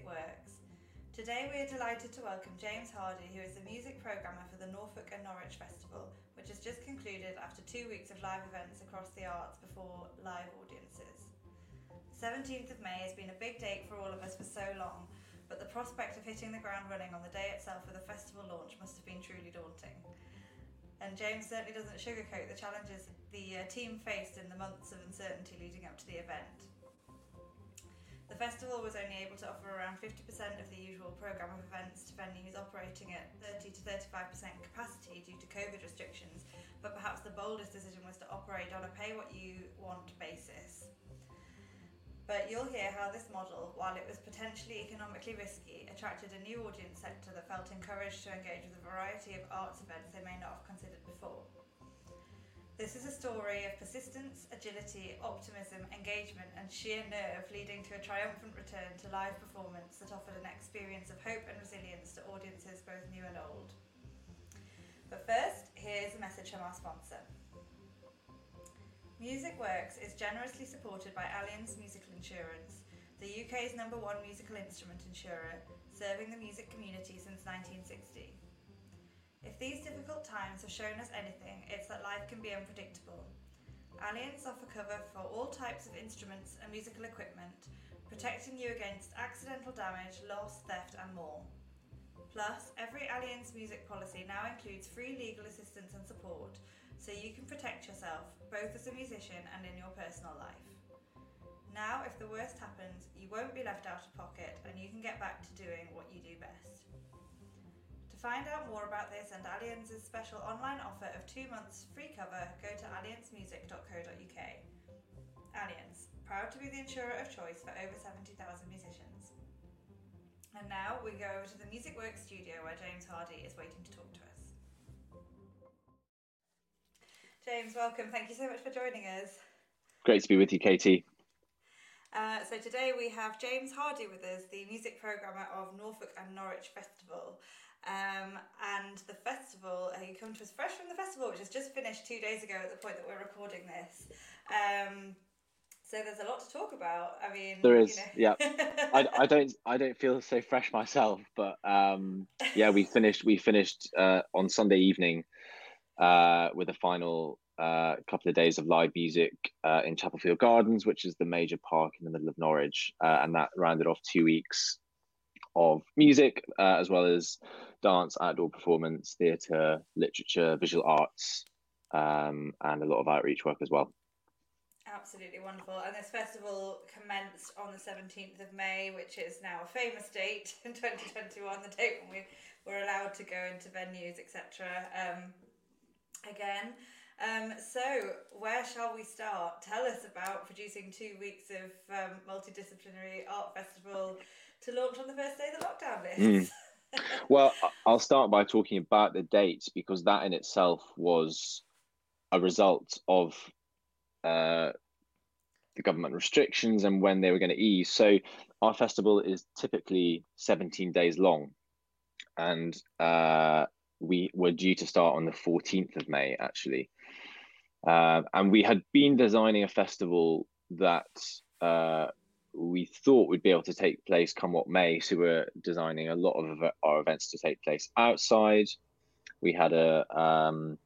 Music Works. Today we are delighted to welcome James Hardy, who is the music programmer for the Norfolk and Norwich Festival, which has just concluded after two weeks of live events across the arts before live audiences. The 17th of May has been a big date for all of us for so long, but the prospect of hitting the ground running on the day itself with a festival launch must have been truly daunting. And James certainly doesn't sugarcoat the challenges the uh, team faced in the months of uncertainty leading up to the event. Festival was only able to offer around 50% of the usual programme of events to venues operating at 30 to 35% capacity due to COVID restrictions, but perhaps the boldest decision was to operate on a pay what you want basis. But you'll hear how this model, while it was potentially economically risky, attracted a new audience sector that felt encouraged to engage with a variety of arts events they may not have considered before. This is a story of persistence, agility, optimism, engagement, and sheer nerve leading to a triumphant return to live performance that offered an experience of hope and resilience to audiences both new and old. But first, here's a message from our sponsor. Music Works is generously supported by Allianz Musical Insurance, the UK's number one musical instrument insurer, serving the music community since 1960. If these difficult times have shown us anything, it's that life can be unpredictable. Allianz offer cover for all types of instruments and musical equipment, protecting you against accidental damage, loss, theft, and more. Plus, every Allianz music policy now includes free legal assistance and support, so you can protect yourself, both as a musician and in your personal life. Now, if the worst happens, you won't be left out of pocket and you can get back to doing what you do best. To find out more about this and Allianz's special online offer of two months free cover, go to allianzmusic.co.uk. Allianz, proud to be the insurer of choice for over 70,000 musicians. And now we go over to the Music Works studio where James Hardy is waiting to talk to us. James, welcome. Thank you so much for joining us. Great to be with you, Katie. Uh, so today we have James Hardy with us, the music programmer of Norfolk and Norwich Festival. Um, and the festival, uh, you come to us fresh from the festival, which has just finished two days ago at the point that we're recording this. Um, so there's a lot to talk about. I mean, there is. You know. yeah, I, I don't I don't feel so fresh myself, but um, yeah, we finished we finished uh, on Sunday evening uh, with a final uh, couple of days of live music uh, in Chapelfield Gardens, which is the major park in the middle of Norwich, uh, and that rounded off two weeks of music uh, as well as dance, outdoor performance, theatre, literature, visual arts, um, and a lot of outreach work as well. Absolutely wonderful. And this festival commenced on the 17th of May, which is now a famous date in 2021, the date when we were allowed to go into venues, etc. Um, again. Um, so, where shall we start? Tell us about producing two weeks of um, multidisciplinary art festival to launch on the first day of the lockdown list. Mm. well, I'll start by talking about the dates because that in itself was a result of uh, the government restrictions and when they were going to ease. So, our festival is typically 17 days long. And uh, we were due to start on the 14th of May, actually. Uh, and we had been designing a festival that uh, we thought would be able to take place come what may. So we're designing a lot of our events to take place outside. We had a, um,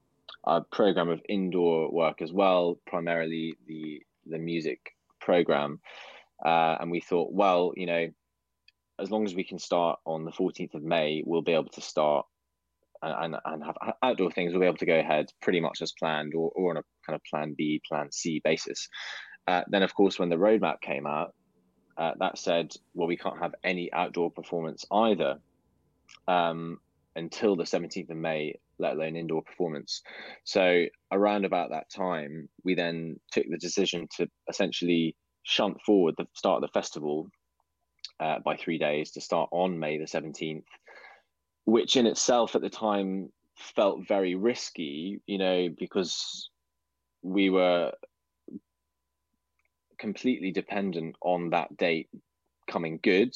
a program of indoor work as well, primarily the the music program. Uh, and we thought, well, you know, as long as we can start on the 14th of May, we'll be able to start and, and have outdoor things, we'll be able to go ahead pretty much as planned or, or on a kind of plan B, plan C basis. Uh, then, of course, when the roadmap came out, uh, that said, well, we can't have any outdoor performance either um, until the 17th of May, let alone indoor performance. So, around about that time, we then took the decision to essentially shunt forward the start of the festival uh, by three days to start on May the 17th which in itself at the time felt very risky, you know, because we were completely dependent on that date coming good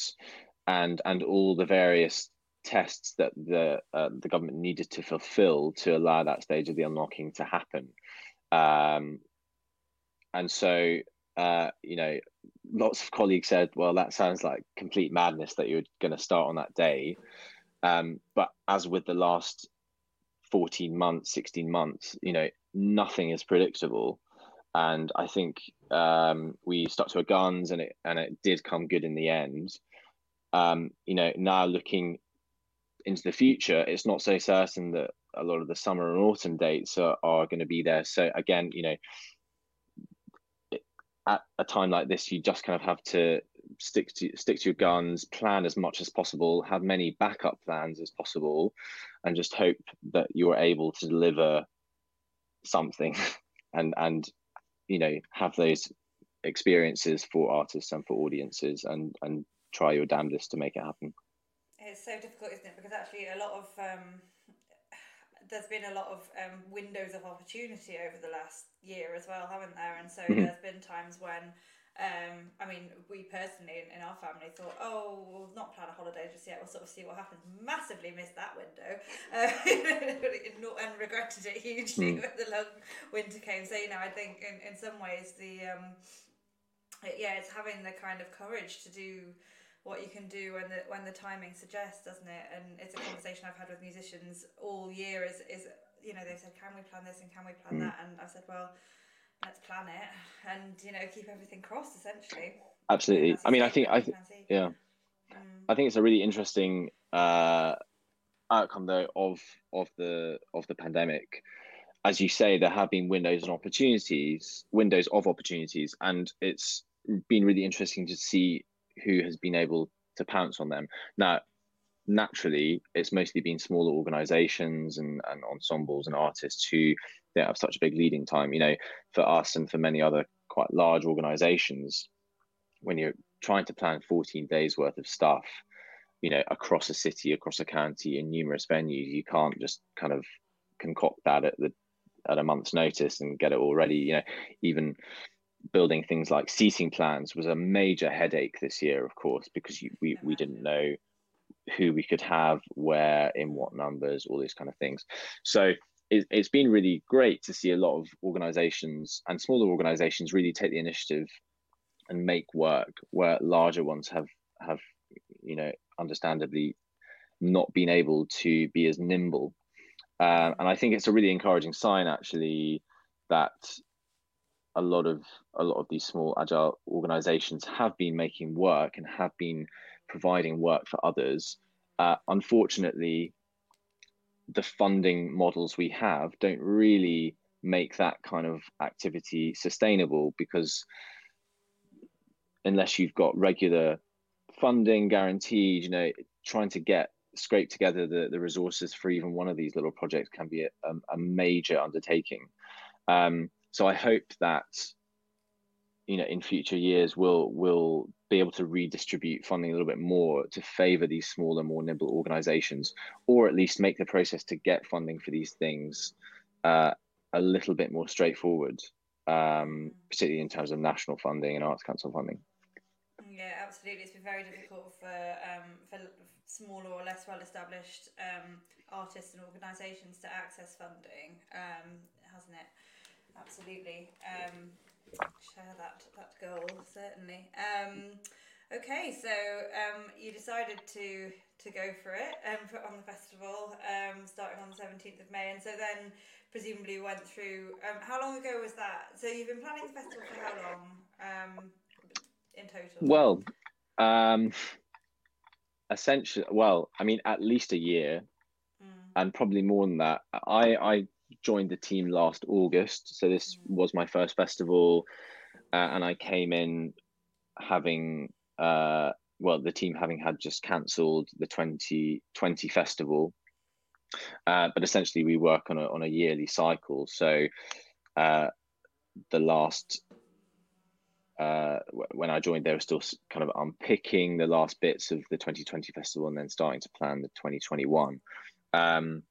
and and all the various tests that the uh, the government needed to fulfill to allow that stage of the unlocking to happen um, and so uh, you know, lots of colleagues said, "Well, that sounds like complete madness that you're going to start on that day." Um, but as with the last 14 months, 16 months, you know, nothing is predictable. And I think um, we stuck to our guns, and it and it did come good in the end. Um, you know, now looking into the future, it's not so certain that a lot of the summer and autumn dates are, are going to be there. So again, you know, at a time like this, you just kind of have to stick to stick to your guns, plan as much as possible, have many backup plans as possible, and just hope that you're able to deliver something and and you know have those experiences for artists and for audiences and and try your damnedest to make it happen. It's so difficult, isn't it? Because actually, a lot of um, there's been a lot of um, windows of opportunity over the last year as well, haven't there? And so mm-hmm. there's been times when, um, I mean, we personally in, in, our family thought, oh, we'll not plan a holiday just yet. We'll sort of see what happens. Massively missed that window, uh, and regretted it hugely mm. when the long winter came. So you know, I think in in some ways the um, yeah, it's having the kind of courage to do what you can do when the when the timing suggests, doesn't it? And it's a conversation I've had with musicians all year. Is is you know they've said, can we plan this and can we plan mm. that? And I've said, well, let's plan it and you know keep everything crossed essentially. Absolutely. I mean, I think I think yeah. Mm. I think it's a really interesting uh, outcome though of of the of the pandemic. As you say, there have been windows and opportunities, windows of opportunities, and it's been really interesting to see who has been able to pounce on them. Now, naturally, it's mostly been smaller organizations and, and ensembles and artists who don't have such a big leading time. You know, for us and for many other quite large organizations, when you're trying to plan 14 days worth of stuff, you know, across a city, across a county, in numerous venues, you can't just kind of concoct that at the at a month's notice and get it all ready. You know, even building things like seating plans was a major headache this year, of course, because you, we, we didn't know who we could have, where, in what numbers, all these kind of things. So it, it's been really great to see a lot of organizations and smaller organizations really take the initiative and make work where larger ones have have you know understandably not been able to be as nimble um, and i think it's a really encouraging sign actually that a lot of a lot of these small agile organizations have been making work and have been providing work for others. Uh, unfortunately, the funding models we have don't really make that kind of activity sustainable because unless you've got regular funding guaranteed, you know, trying to get scrape together the, the resources for even one of these little projects can be a, a major undertaking. Um, so I hope that you know in future years we'll will be able to redistribute funding a little bit more to favor these smaller, more nimble organizations, or at least make the process to get funding for these things uh, a little bit more straightforward, um, particularly in terms of national funding and Arts Council funding. Yeah, absolutely. It's been very difficult for um, for smaller or less well established um, artists and organisations to access funding, um, hasn't it? absolutely. Um, share that that goal certainly. Um, okay, so um, you decided to to go for it and put on the festival um, starting on the seventeenth of May, and so then presumably went through. Um, how long ago was that? So you've been planning the festival for how long um, in total? Well, um, essentially, well, I mean, at least a year, mm. and probably more than that. I I joined the team last August, so this mm. was my first festival, uh, and I came in having uh, well, the team having had just cancelled the 2020 festival, uh, but essentially we work on a on a yearly cycle. So uh, the last uh, when I joined, they were still kind of unpicking the last bits of the 2020 festival and then starting to plan the 2021. Um,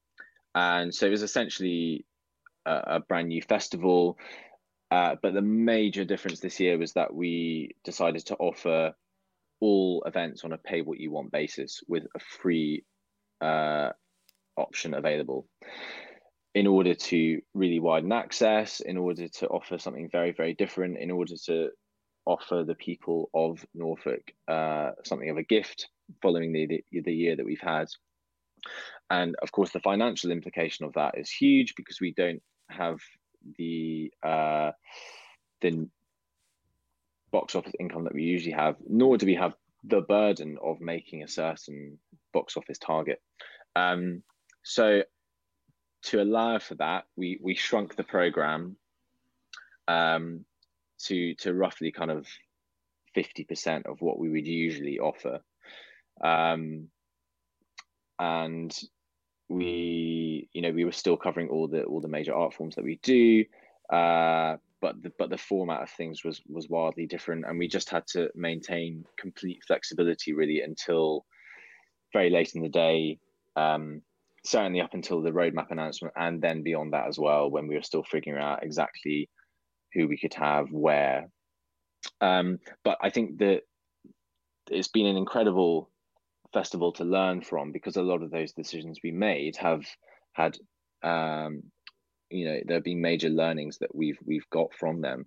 and so it was essentially a, a brand new festival. Uh, but the major difference this year was that we decided to offer all events on a pay what you want basis with a free uh, option available in order to really widen access, in order to offer something very, very different, in order to offer the people of Norfolk uh, something of a gift following the, the, the year that we've had. And of course, the financial implication of that is huge because we don't have the uh, the box office income that we usually have, nor do we have the burden of making a certain box office target. Um, so to allow for that, we we shrunk the program um, to to roughly kind of fifty percent of what we would usually offer, um, and we you know we were still covering all the all the major art forms that we do. Uh, but the, but the format of things was was wildly different, and we just had to maintain complete flexibility really until very late in the day. Um, certainly up until the roadmap announcement, and then beyond that as well, when we were still figuring out exactly who we could have where. Um, but I think that it's been an incredible festival to learn from because a lot of those decisions we made have had um, you know there have been major learnings that we've we've got from them.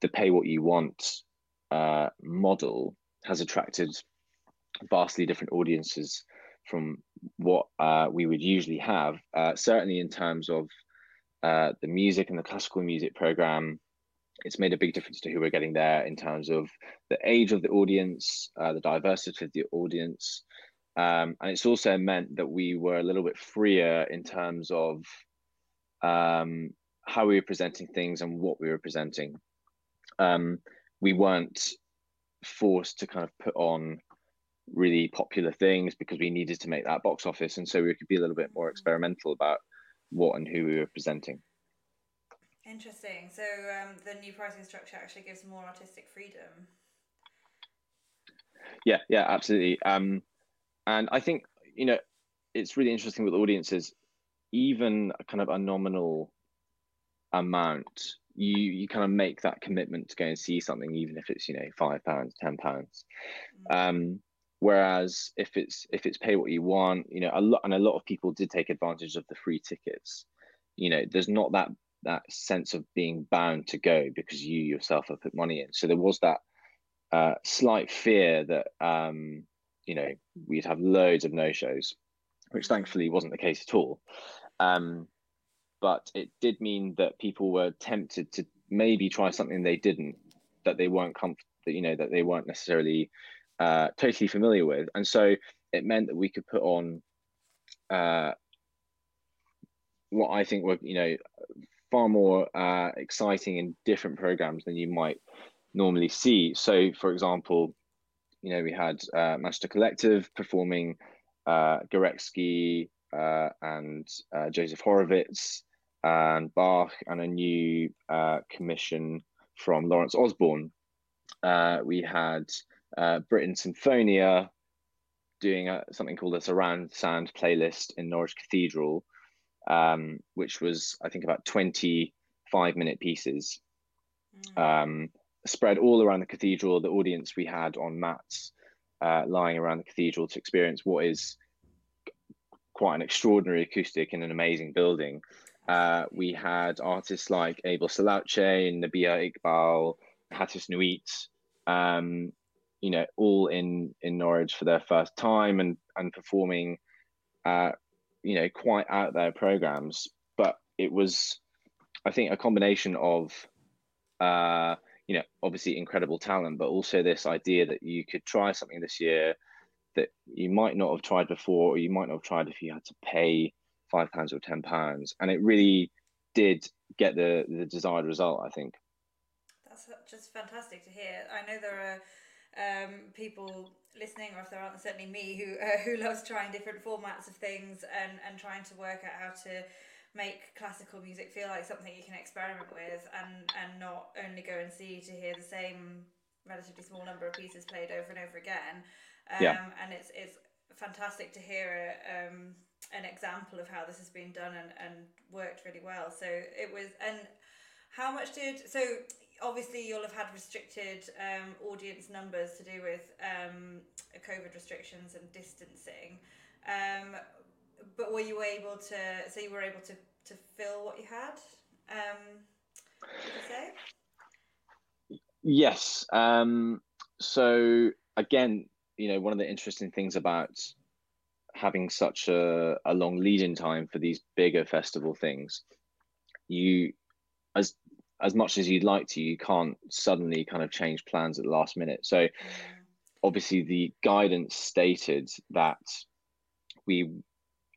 The pay what you want uh, model has attracted vastly different audiences from what uh, we would usually have uh, certainly in terms of uh, the music and the classical music program it's made a big difference to who we're getting there in terms of the age of the audience uh, the diversity of the audience um, and it's also meant that we were a little bit freer in terms of um, how we were presenting things and what we were presenting. Um, we weren't forced to kind of put on really popular things because we needed to make that box office, and so we could be a little bit more experimental about what and who we were presenting. Interesting. So um, the new pricing structure actually gives more artistic freedom. Yeah, yeah, absolutely. Um, and I think you know it's really interesting with audiences even kind of a nominal amount, you you kind of make that commitment to go and see something, even if it's you know five pounds, ten pounds. Mm. Um, whereas if it's if it's pay what you want, you know, a lot and a lot of people did take advantage of the free tickets. You know, there's not that that sense of being bound to go because you yourself have put money in. So there was that uh, slight fear that um, you know we'd have loads of no shows, which thankfully wasn't the case at all. Um, but it did mean that people were tempted to maybe try something they didn't, that they weren't comfortable, you know, that they weren't necessarily uh, totally familiar with. And so it meant that we could put on uh, what I think were, you know, far more uh, exciting and different programs than you might normally see. So, for example, you know, we had uh, Manchester Collective performing uh, Gorecki, uh, and uh, Joseph Horowitz and Bach, and a new uh, commission from Laurence Osborn. Uh, we had uh, Britten Sinfonia doing a, something called a surround sound playlist in Norwich Cathedral, um, which was, I think, about 25 minute pieces. Mm. Um, spread all around the cathedral. The audience we had on mats uh, lying around the cathedral to experience what is quite an extraordinary acoustic in an amazing building. Uh, we had artists like Abel Selaocoe, Nabihah Iqbal, Hatis Noit, um, you know, all in in Norwich for their first time and and performing, uh, you know, quite out there programs. But it was, I think, a combination of, uh, you know, obviously incredible talent, but also this idea that you could try something this year that you might not have tried before, or you might not have tried if you had to pay five pounds or ten pounds, and it really did get the the desired result. I think. That's just fantastic to hear. I know there are um, people listening, or if there aren't, certainly me who uh, who loves trying different formats of things and and trying to work out how to make classical music feel like something you can experiment with and and not only go and see to hear the same relatively small number of pieces played over and over again um, yeah. And it's it's fantastic to hear a, um, an example of how this has been done and, and worked really well. So it was, and how much did, so obviously you'll have had restricted um, audience numbers to do with um, COVID restrictions and distancing. Um, but were you able to, so you were able to, to fill what you had? Um, say? Yes. Um, so again, you know, one of the interesting things about having such a, a long lead in time for these bigger festival things, you as as much as you'd like to, you can't suddenly kind of change plans at the last minute. So obviously the guidance stated that we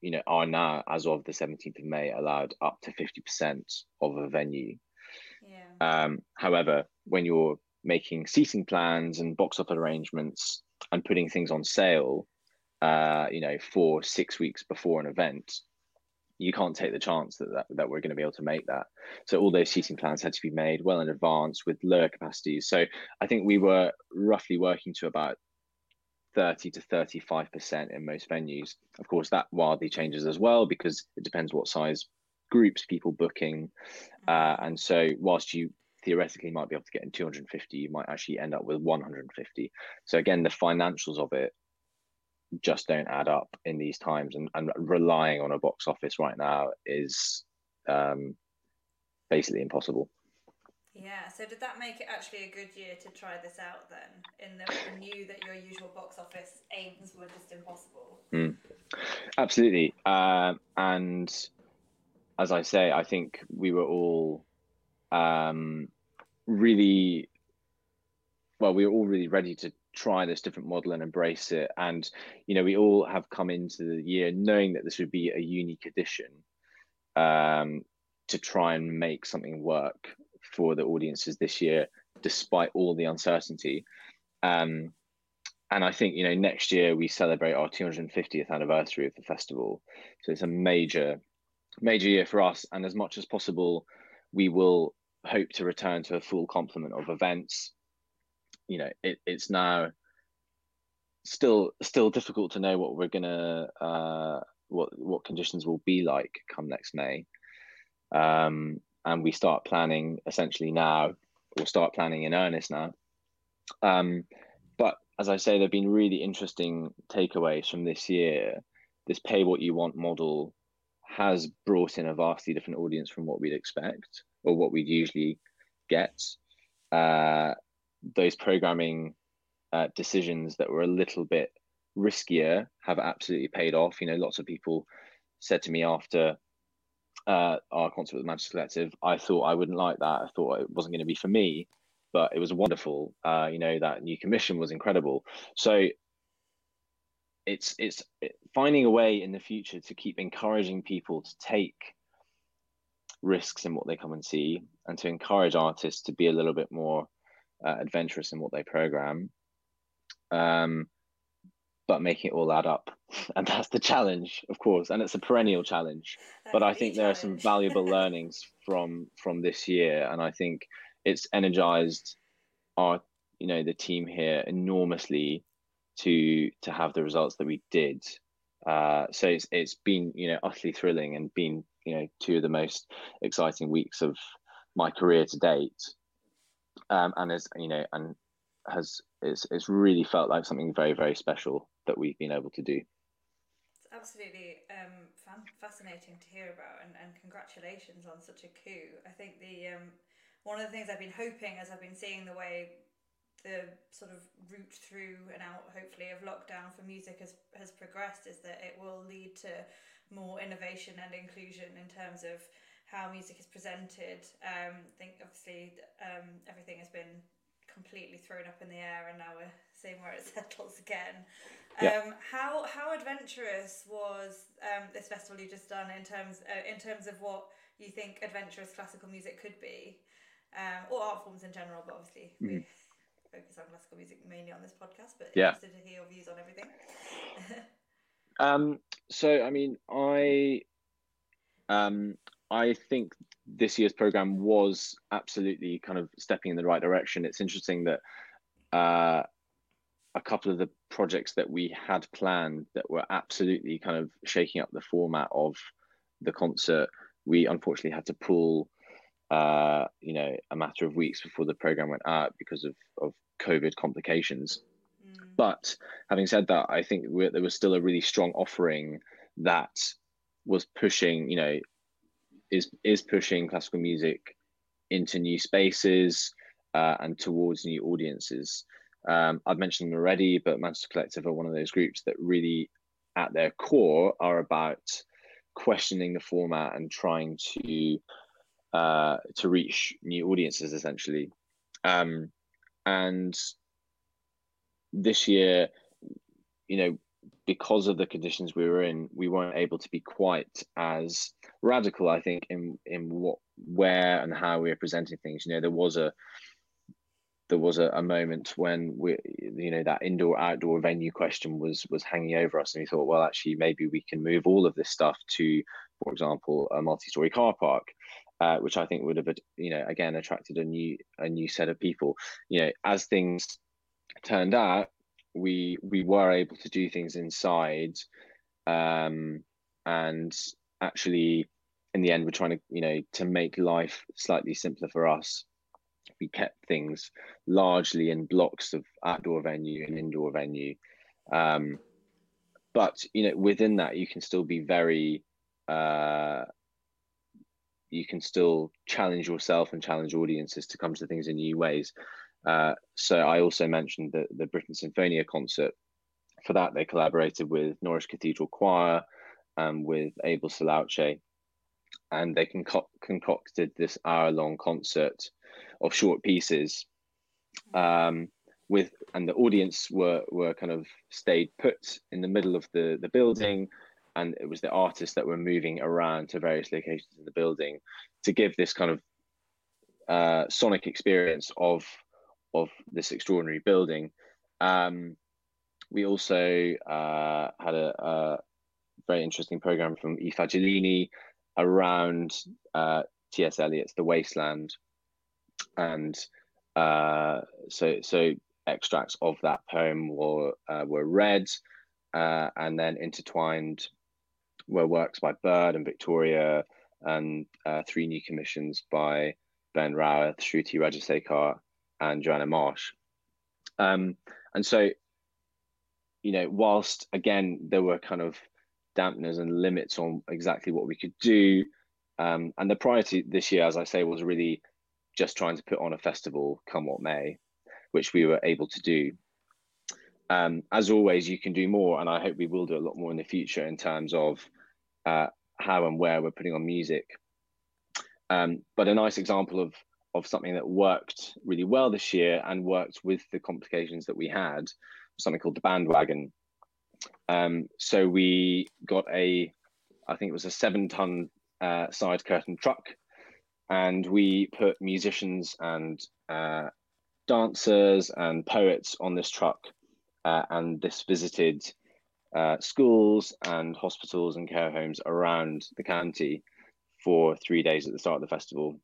you know are now as of the 17th of May allowed up to 50% of a venue. Yeah. Um, however, when you're making seating plans and box office arrangements and putting things on sale, uh, you know, for six weeks before an event, you can't take the chance that, that, that we're going to be able to make that. So all those seating plans had to be made well in advance with lower capacities. So I think we were roughly working to about 30 to 35% in most venues. Of course, that wildly changes as well because it depends what size groups people booking. Uh, and so whilst you theoretically might be able to get in 250, you might actually end up with 150. So again, the financials of it just don't add up in these times and, and relying on a box office right now is um, basically impossible. Yeah so did that make it actually a good year to try this out then in that you knew that your usual box office aims were just impossible? Mm. absolutely. Um, and as i say i think we were all um, really well we were all really ready to try this different model and embrace it. And, you know, we all have come into the year knowing that this would be a unique addition um, to try and make something work for the audiences this year, despite all the uncertainty. Um, and I think, you know, next year we celebrate our 250th anniversary of the festival. So it's a major, major year for us. And as much as possible, we will hope to return to a full complement of events you know it, it's now still still difficult to know what we're gonna uh, what what conditions will be like come next May, um, and we start planning essentially now. We'll start planning in earnest now. Um, but as I say, there've been really interesting takeaways from this year. This pay what you want model has brought in a vastly different audience from what we'd expect or what we'd usually get. Uh, those programming uh, decisions that were a little bit riskier have absolutely paid off. You know, lots of people said to me after uh, our concert with the Manchester Collective, I thought I wouldn't like that. I thought it wasn't going to be for me, but it was wonderful. Uh, you know, that new commission was incredible. So it's it's finding a way in the future to keep encouraging people to take risks in what they come and see and to encourage artists to be a little bit more uh, adventurous in what they program, um, but making it all add up. And that's the challenge, of course, and it's a perennial challenge. But I think there are some valuable learnings from from this year, and I think it's energized our you know the team here enormously to to have the results that we did. Uh, so it's it's been you know utterly thrilling and been you know two of the most exciting weeks of my career to date um, and has you know and has it's it's really felt like something very very special that we've been able to do. It's absolutely um, fan- fascinating to hear about, and, and congratulations on such a coup. I think the um, one of the things I've been hoping as I've been seeing the way the sort of route through and out, hopefully, of lockdown for music has has progressed is that it will lead to more innovation and inclusion in terms of how music is presented. Um, I think obviously um, everything has been completely thrown up in the air, and now we're seeing where it settles again. Um, How how adventurous was um, this festival you just done in terms uh, in terms of what you think adventurous classical music could be, um, or art forms in general? But obviously mm-hmm. we focus on classical music mainly on this podcast. But yeah. interested to hear your views on everything. um. So I mean, I um I think this year's program was absolutely kind of stepping in the right direction. It's interesting that uh, a couple of the projects that we had planned that were absolutely kind of shaking up the format of the concert, we unfortunately had to pull, uh, you know, a matter of weeks before the program went out because of, of COVID complications. Mm. But having said that, I think there was still a really strong offering that was pushing, you know, is is pushing classical music into new spaces uh, and towards new audiences. Um, I've mentioned them already, but Manchester Collective are one of those groups that really, at their core, are about questioning the format and trying to uh, to reach new audiences, essentially. Um, and this year, you know, because of the conditions we were in, we weren't able to be quite as radical, I think, in in what, where, and how we are presenting things. You know, there was a there was a, a moment when we, you know, that indoor outdoor venue question was was hanging over us, and we thought, well, actually, maybe we can move all of this stuff to, for example, a multi-story car park. Uh, which I think would have, you know, again attracted a new a new set of people. You know, as things turned out, we we were able to do things inside um, and actually in the end we're trying to you know to make life slightly simpler for us. We kept things largely in blocks of outdoor venue and indoor venue. Um, but you know within that you can still be very uh, you can still challenge yourself and challenge audiences to come to things in new ways. Uh, so I also mentioned the, the Britten Sinfonia concert. For that, they collaborated with Norwich Cathedral Choir and with Abel Selaocoe, and they conco- concocted this hour-long concert of short pieces. Um, with and the audience were were kind of stayed put in the middle of the the building, and it was the artists that were moving around to various locations in the building to give this kind of uh, sonic experience of of this extraordinary building. Um, we also uh, had a, a, very interesting program from I Fagiolini around uh, T.S. Eliot's The Wasteland, and uh, so so extracts of that poem were uh, were read, uh, and then intertwined were works by Byrd and Victoria, and uh, three new commissions by Ben Rowarth, Shruthi Rajasekar, and Joanna Marsh. Um, and so, you know, whilst again there were kind of dampeners and limits on exactly what we could do, um, and the priority this year, as I say, was really just trying to put on a festival, come what may, which we were able to do. Um, as always, you can do more, and I hope we will do a lot more in the future in terms of uh, how and where we're putting on music. Um, but a nice example of of something that worked really well this year and worked with the complications that we had, something called the bandwagon. Um, so we got a, I think it was a seven ton uh, side curtain truck, and we put musicians and uh, dancers and poets on this truck, uh, and this visited uh, schools and hospitals and care homes around the county for three days at the start of the festival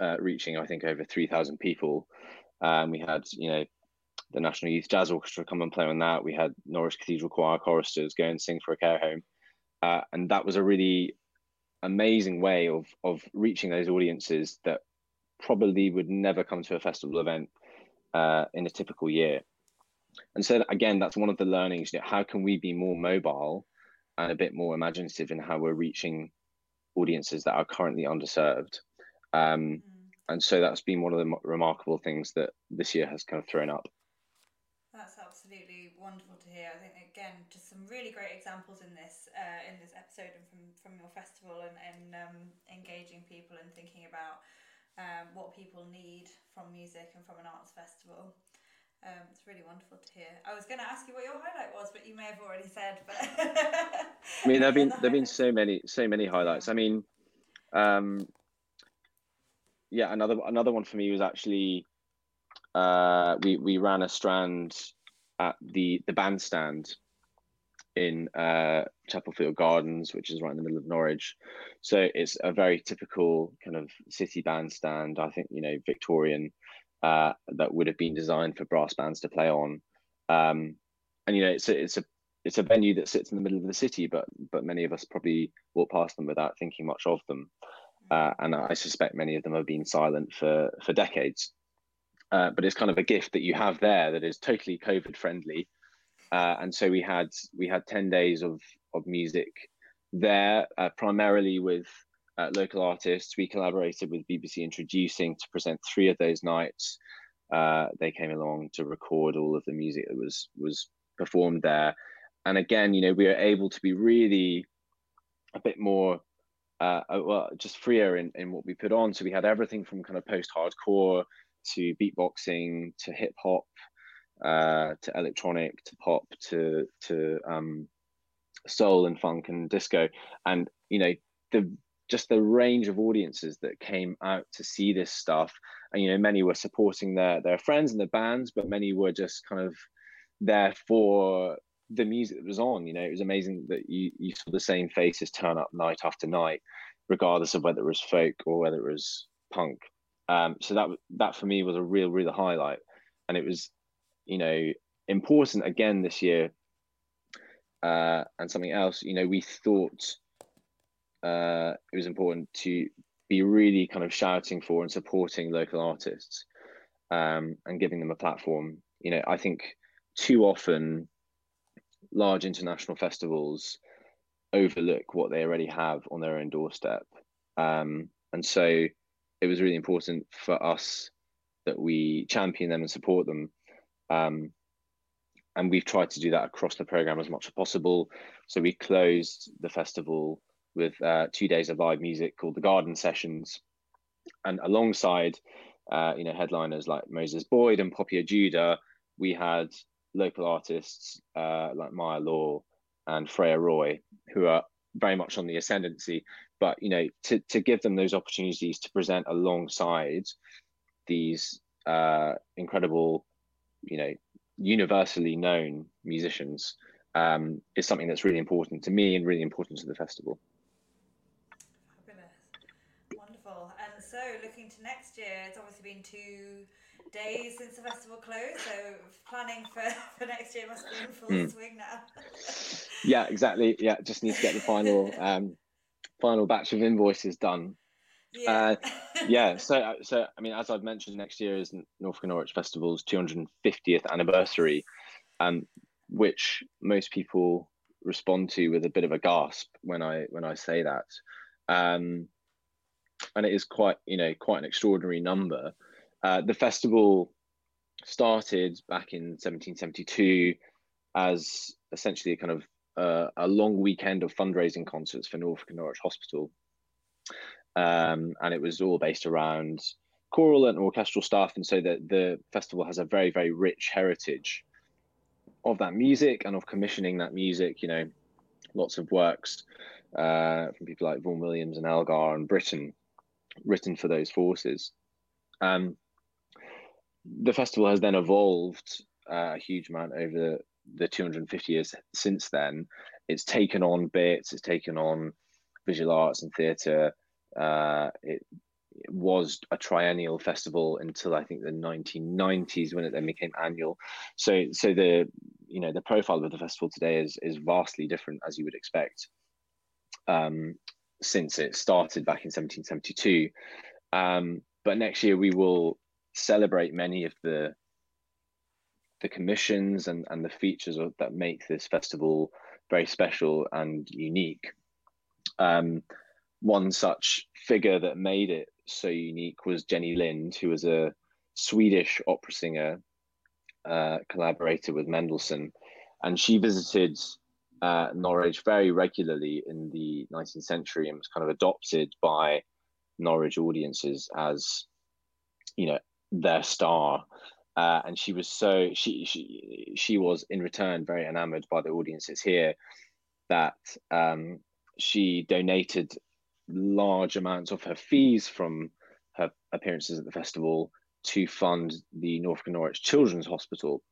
uh, reaching I think over three thousand people. Um, we had you know the National Youth Jazz Orchestra come and play on that. We had Norwich Cathedral Choir choristers go and sing for a care home, uh, and that was a really amazing way of of reaching those audiences that probably would never come to a festival event uh, in a typical year. And so again, that's one of the learnings. You know, how can we be more mobile and a bit more imaginative in how we're reaching audiences that are currently underserved? Um, mm. And so that's been one of the remarkable things that this year has kind of thrown up. Absolutely wonderful to hear. I think again, just some really great examples in this uh, in this episode and from from your festival and and um, engaging people and thinking about um, what people need from music and from an arts festival. Um, it's really wonderful to hear. I was going to ask you what your highlight was, but you may have already said. But I mean, there've been there've been so many so many highlights. I mean, um, yeah, another another one for me was actually uh, we we ran a strand at the the bandstand in uh, Chapelfield Gardens, which is right in the middle of Norwich. So it's a very typical kind of city bandstand. I think you know Victorian uh, that would have been designed for brass bands to play on. Um, and you know it's a, it's a it's a venue that sits in the middle of the city, but but many of us probably walk past them without thinking much of them uh, and I suspect many of them have been silent for for decades. Uh, but it's kind of a gift that you have there that is totally COVID friendly, uh, and so we had we had ten days of of music there, uh, primarily with uh, local artists. We collaborated with BBC Introducing to present three of those nights. Uh, they came along to record all of the music that was was performed there, and again, you know, we were able to be really a bit more uh, uh, well, just freer in, in what we put on. So we had everything from kind of post hardcore to beatboxing to hip hop uh, to electronic to pop to to um, soul and funk and disco, and you know the just the range of audiences that came out to see this stuff. And you know, many were supporting their their friends and the bands, but many were just kind of there for the music that was on. You know, it was amazing that you you saw the same faces turn up night after night, regardless of whether it was folk or whether it was punk. Um, so that that for me was a real, real highlight, and it was, you know, important again this year. Uh, and something else, you know, we thought uh, it was important to be really kind of shouting for and supporting local artists um, and giving them a platform. You know, I think too often large international festivals overlook what they already have on their own doorstep. Um, and so it was really important for us that we champion them and support them. Um, and we've tried to do that across the program as much as possible. So we closed the festival with uh, two days of live music called the Garden Sessions, and alongside, uh, you know, headliners like Moses Boyd and Poppy Ajudha, we had local artists uh, like Maya Law and Freya Roy, who are very much on the ascendancy. But you know, to to give them those opportunities to present alongside these uh, incredible, you know, universally known musicians um, is something that's really important to me and really important to the festival. Fabulous, wonderful. And so, looking to next year, it's obviously been two days since the festival closed, so planning for, for next year must be in full mm. swing now. yeah, exactly. Yeah, just need to get the final um, final batch of invoices done. Yeah. Uh, yeah. So, uh, so I mean, as I've mentioned, next year is Norfolk and Norwich Festival's 250th anniversary, um, which most people respond to with a bit of a gasp when I when I say that. Um, and it is quite, you know, quite an extraordinary number. Uh, the festival started back in 1772 as essentially a kind of a long weekend of fundraising concerts for Norfolk and Norwich Hospital. Um, and it was all based around choral and orchestral stuff. And so that the festival has a very, very rich heritage of that music and of commissioning that music, you know, lots of works uh, from people like Vaughan Williams and Elgar and Britten written for those forces. Um, the festival has then evolved uh, a huge amount over the, the 250 years since then. It's taken on bits, it's taken on visual arts and theatre. Uh, it, it, was a triennial festival until I think the 1990s when it then became annual. So, so the you know the profile of the festival today is is vastly different as you would expect. Um, since it started back in 1772. Um, but next year we will celebrate many of the the commissions and, and the features that make this festival very special and unique. Um, one such figure that made it so unique was Jenny Lind, who was a Swedish opera singer, uh, collaborator with Mendelssohn, and she visited uh, Norwich very regularly in the 19th century and was kind of adopted by Norwich audiences as, you know, their star. Uh, and she was so she she she was in return very enamored by the audiences here that um, she donated large amounts of her fees from her appearances at the festival to fund the Norfolk Norwich Children's Hospital.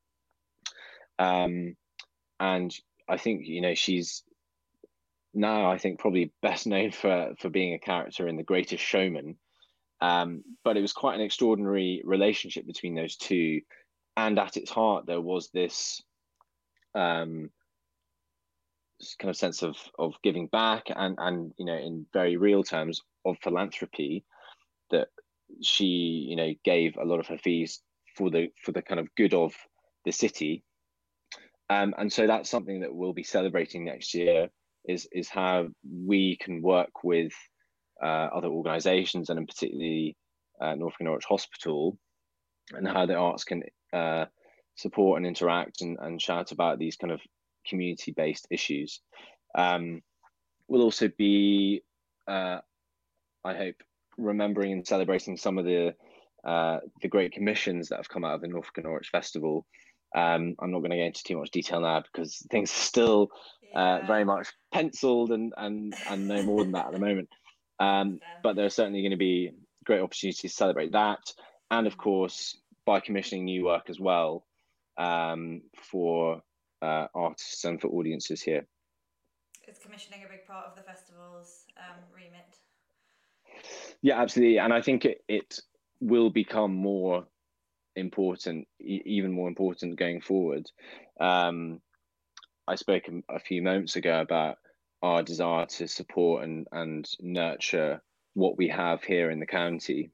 Um, and I think you know she's now I think probably best known for for being a character in The Greatest Showman, um, but it was quite an extraordinary relationship between those two. And at its heart, there was this um, kind of sense of, of giving back and, and, you know, in very real terms of philanthropy that she, you know, gave a lot of her fees for the, for the kind of good of the city. Um, and so that's something that we'll be celebrating next year is, is how we can work with other organisations and in particularly uh, Norfolk and Norwich Hospital, and how the arts can uh, support and interact and, and shout about these kind of community based issues. Um, we'll also be, uh, I hope, remembering and celebrating some of the uh, the great commissions that have come out of the Norfolk and Norwich Festival. Um, I'm not going to get into too much detail now because things are still uh, very much penciled and, and, and no more than that at the moment. Um, but there are certainly going to be great opportunities to celebrate that. And of course, by commissioning new work as well um, for uh, artists and for audiences here. Is commissioning a big part of the festival's um, remit? Yeah, absolutely. And I think it, it will become more important, e- even more important going forward. Um, I spoke a, a few moments ago about our desire to support and, and nurture what we have here in the county.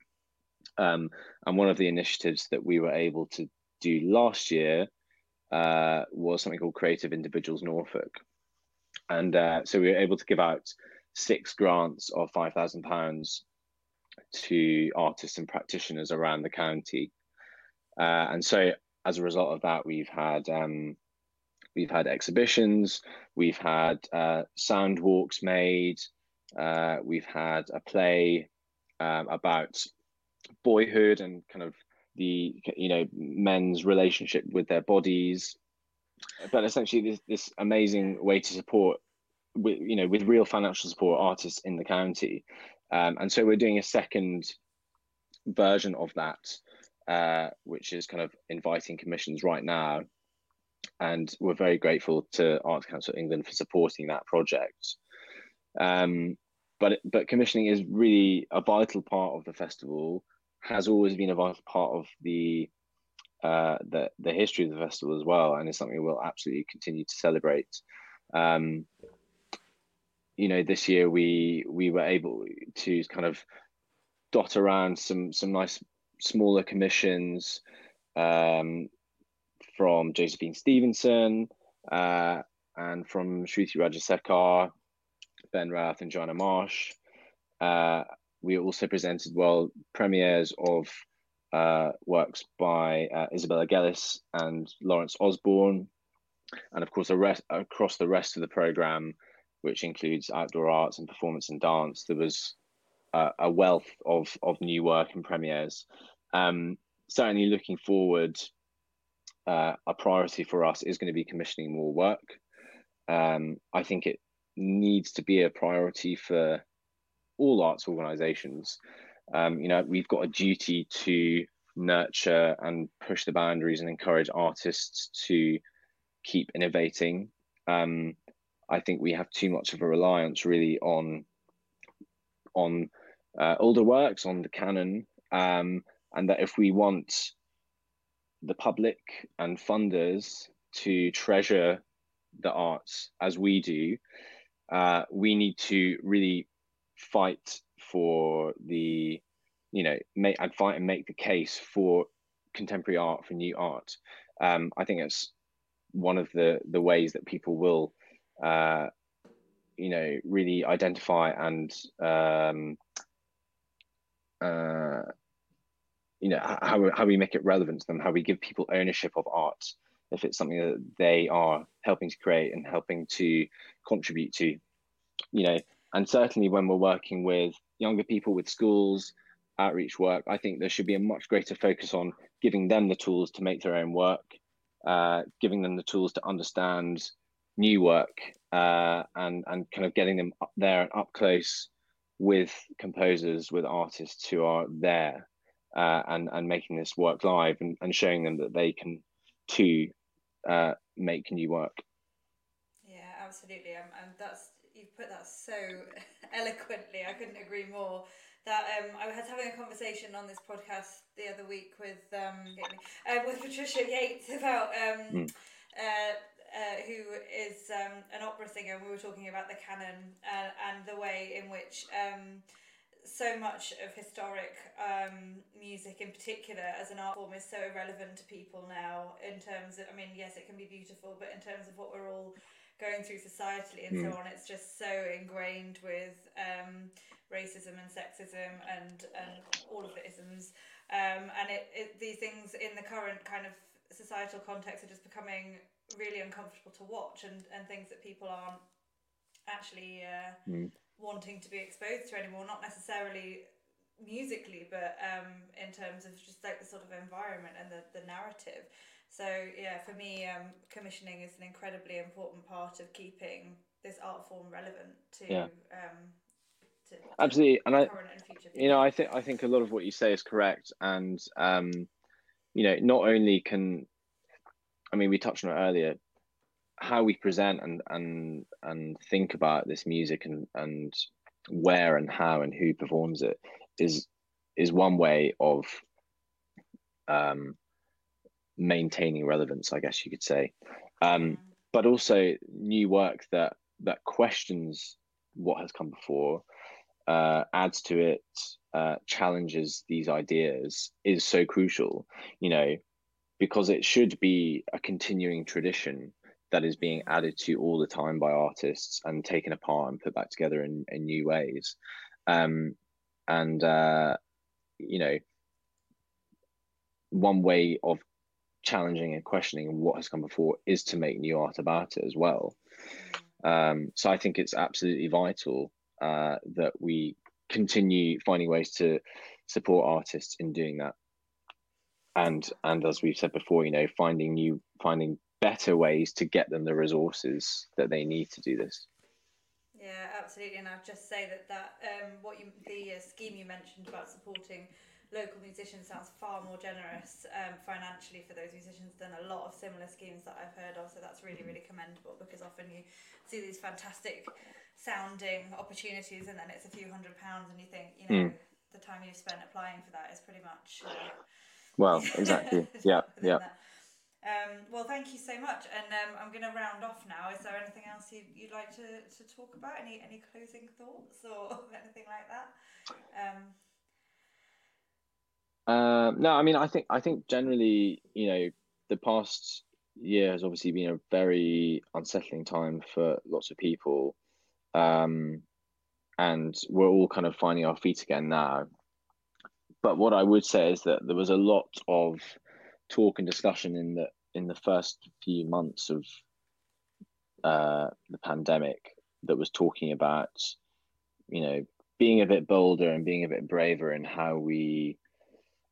Um, and one of the initiatives that we were able to do last year uh, was something called Creative Individuals Norfolk. And uh, so we were able to give out six grants of £5,000 to artists and practitioners around the county. Uh, and so as a result of that, we've had um, we've had exhibitions, we've had uh, sound walks made, uh, we've had a play um, about boyhood and kind of the you know men's relationship with their bodies, but essentially this this amazing way to support with you know with real financial support artists in the county. Um, and so we're doing a second version of that, uh, which is kind of inviting commissions right now. And we're very grateful to Arts Council England for supporting that project. Um, but but commissioning is really a vital part of the festival. Has always been a vital part of the uh, the the history of the festival as well, and is something we'll absolutely continue to celebrate. Um, you know, this year we we were able to kind of dot around some some nice smaller commissions um, from Josephine Stephenson uh, and from Shruthi Rajasekar, Ben Rowarth, and Joanna Marsh. Uh, we also presented world premieres of uh, works by uh, Isabella Gellis and Laurence Osborn, and of course, rest, across the rest of the program, which includes outdoor arts and performance and dance. There was uh, a wealth of of new work and premieres. Um, certainly, looking forward, uh, a priority for us is going to be commissioning more work. Um, I think it needs to be a priority for all arts organisations. Um, you know, we've got a duty to nurture and push the boundaries and encourage artists to keep innovating. Um, I think we have too much of a reliance really on on uh, older works, on the canon, um, and that if we want the public and funders to treasure the arts as we do, uh, we need to really fight for the, you know, make and fight and make the case for contemporary art, for new art. Um, I think it's one of the the ways that people will uh, you know, really identify and um, uh, you know how how we make it relevant to them, how we give people ownership of art if it's something that they are helping to create and helping to contribute to, you know, and certainly when we're working with younger people with schools outreach work, I think there should be a much greater focus on giving them the tools to make their own work, uh, giving them the tools to understand new work uh, and and kind of getting them up there and up close with composers, with artists who are there, uh, and and making this work live and, and showing them that they can too uh, make new work. Yeah, absolutely, and, and that's you put that so eloquently. I couldn't agree more. That um, I was having a conversation on this podcast the other week with um, uh, with Patricia Yates about um, mm. uh, uh, who is um, an opera singer. We were talking about the canon uh, and the way in which um, so much of historic um, music, in particular, as an art form, is so irrelevant to people now. In terms of, I mean, yes, it can be beautiful, but in terms of what we're all going through societally and mm. so hmm. on, it's just so ingrained with um, racism and sexism and and all of the isms. Um, and it, it these things in the current kind of societal context are just becoming really uncomfortable to watch and, and things that people aren't actually uh, mm. Wanting to be exposed to anymore. Not necessarily musically, but um, in terms of just like the sort of environment and the, the narrative. So yeah, for me, um, commissioning is an incredibly important part of keeping this art form relevant to. Yeah. Um, to, Absolutely, and I, and you know, I think I think a lot of what you say is correct, and um, you know, not only can, I mean, we touched on it earlier, how we present and and and think about this music and and where and how and who performs it is is one way of um, maintaining relevance, I guess you could say, um, but also new work that that questions what has come before, uh, adds to it, uh, challenges these ideas is so crucial. You know, because it should be a continuing tradition that is being added to all the time by artists and taken apart and put back together in, in new ways. Um, and uh, you know, one way of challenging and questioning what has come before is to make new art about it as well. Um, so I think it's absolutely vital uh, that we continue finding ways to support artists in doing that. And and as we've said before, you know, finding new finding better ways to get them the resources that they need to do this. Yeah, absolutely. And I'd just say that that um, what you the uh, scheme you mentioned about supporting local musicians sounds far more generous um, financially for those musicians than a lot of similar schemes that I've heard of. So that's really, really commendable because often you see these fantastic sounding opportunities and then it's a few hundred pounds and you think, you know, mm. the time you've spent applying for that is pretty much. Uh, well, exactly. yeah, yeah. That. Um, well, thank you so much, and um, I'm going to round off now. Is there anything else you, would like to, to talk about? Any any closing thoughts or anything like that? Um, uh, no, I mean, I think I think generally, you know, the past year has obviously been a very unsettling time for lots of people, um, and we're all kind of finding our feet again now. But what I would say is that there was a lot of talk and discussion in the in the first few months of uh, the pandemic that was talking about, you know, being a bit bolder and being a bit braver in how we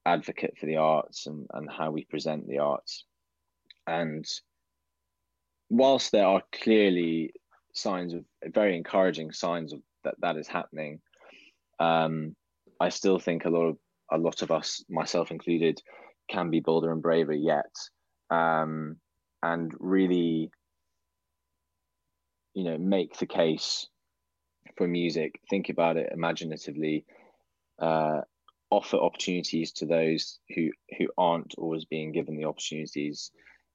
advocate for the arts and, and how we present the arts. And whilst there are clearly signs of very encouraging signs of that that is happening, um, I still think a lot of a lot of us, myself included, can be bolder and braver yet, um, and really, you know, make the case for music. Think about it imaginatively. Uh, offer opportunities to those who who aren't always being given the opportunities,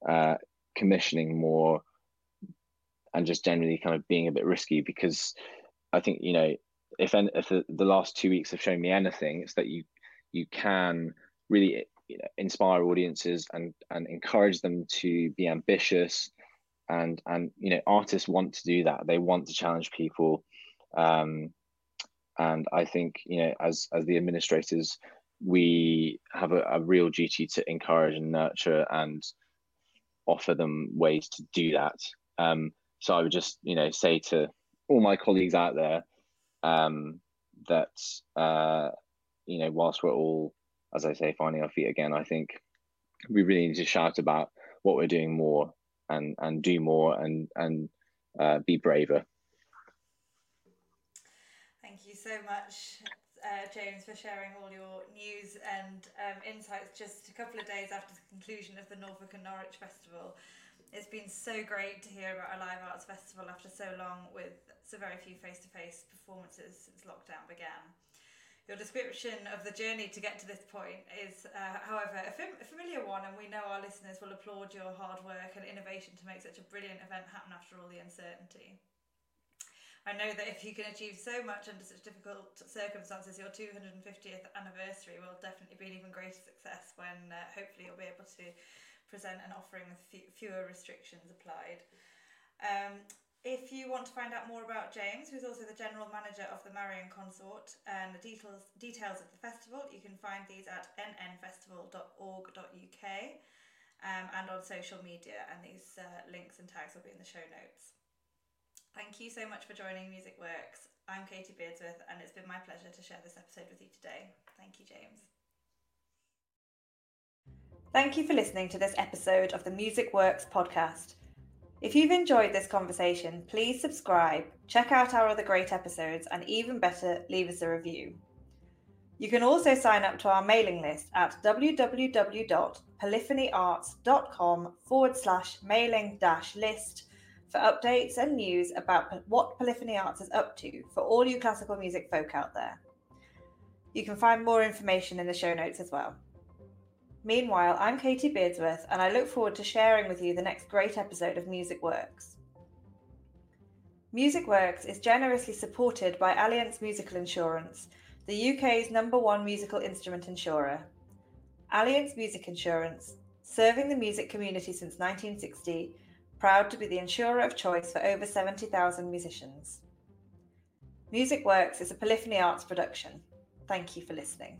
uh, commissioning more, and just generally kind of being a bit risky because I think you know if if the, the last two weeks have shown me anything, it's that you you can really you know, inspire audiences and and encourage them to be ambitious. And and you know artists want to do that. They want to challenge people. Um, and I think you know as as the administrators we have a, a real duty to encourage and nurture and offer them ways to do that. Um, so I would just you know say to all my colleagues out there um, that uh, you know whilst we're all as I say finding our feet again I think we really need to shout about what we're doing more and and do more and and uh, be braver Thank you so much, uh, James, for sharing all your news and um, insights just a couple of days after the conclusion of the Norfolk and Norwich Festival. It's been so great to hear about a live arts festival after so long with so very few face to face performances since lockdown began. Your description of the journey to get to this point is, uh, however, a, fam- a familiar one, and we know our listeners will applaud your hard work and innovation to make such a brilliant event happen after all the uncertainty. I know that if you can achieve so much under such difficult circumstances, your 250th anniversary will definitely be an even greater success when uh, hopefully you'll be able to present an offering with fewer restrictions applied. Um, If you want to find out more about James, who's also the general manager of the Marian Consort, and the details details of the festival, you can find these at nnfestival.org.uk um, and on social media. And these uh, links and tags will be in the show notes. Thank you so much for joining Music Works. I'm Katie Beardsworth, and it's been my pleasure to share this episode with you today. Thank you, James. Thank you for listening to this episode of the Music Works podcast. If you've enjoyed this conversation, please subscribe, check out our other great episodes, and even better, leave us a review. You can also sign up to our mailing list at www.polyphonyarts.com forward slash mailing dash list for updates and news about what Polyphony Arts is up to for all you classical music folk out there. You can find more information in the show notes as well. Meanwhile, I'm Katie Beardsworth, and I look forward to sharing with you the next great episode of Music Works. Music Works is generously supported by Allianz Musical Insurance, the UK's number one musical instrument insurer. Allianz Music Insurance, serving the music community since 1960, proud to be the insurer of choice for over 70,000 musicians. Music Works is a Polyphony Arts production. Thank you for listening.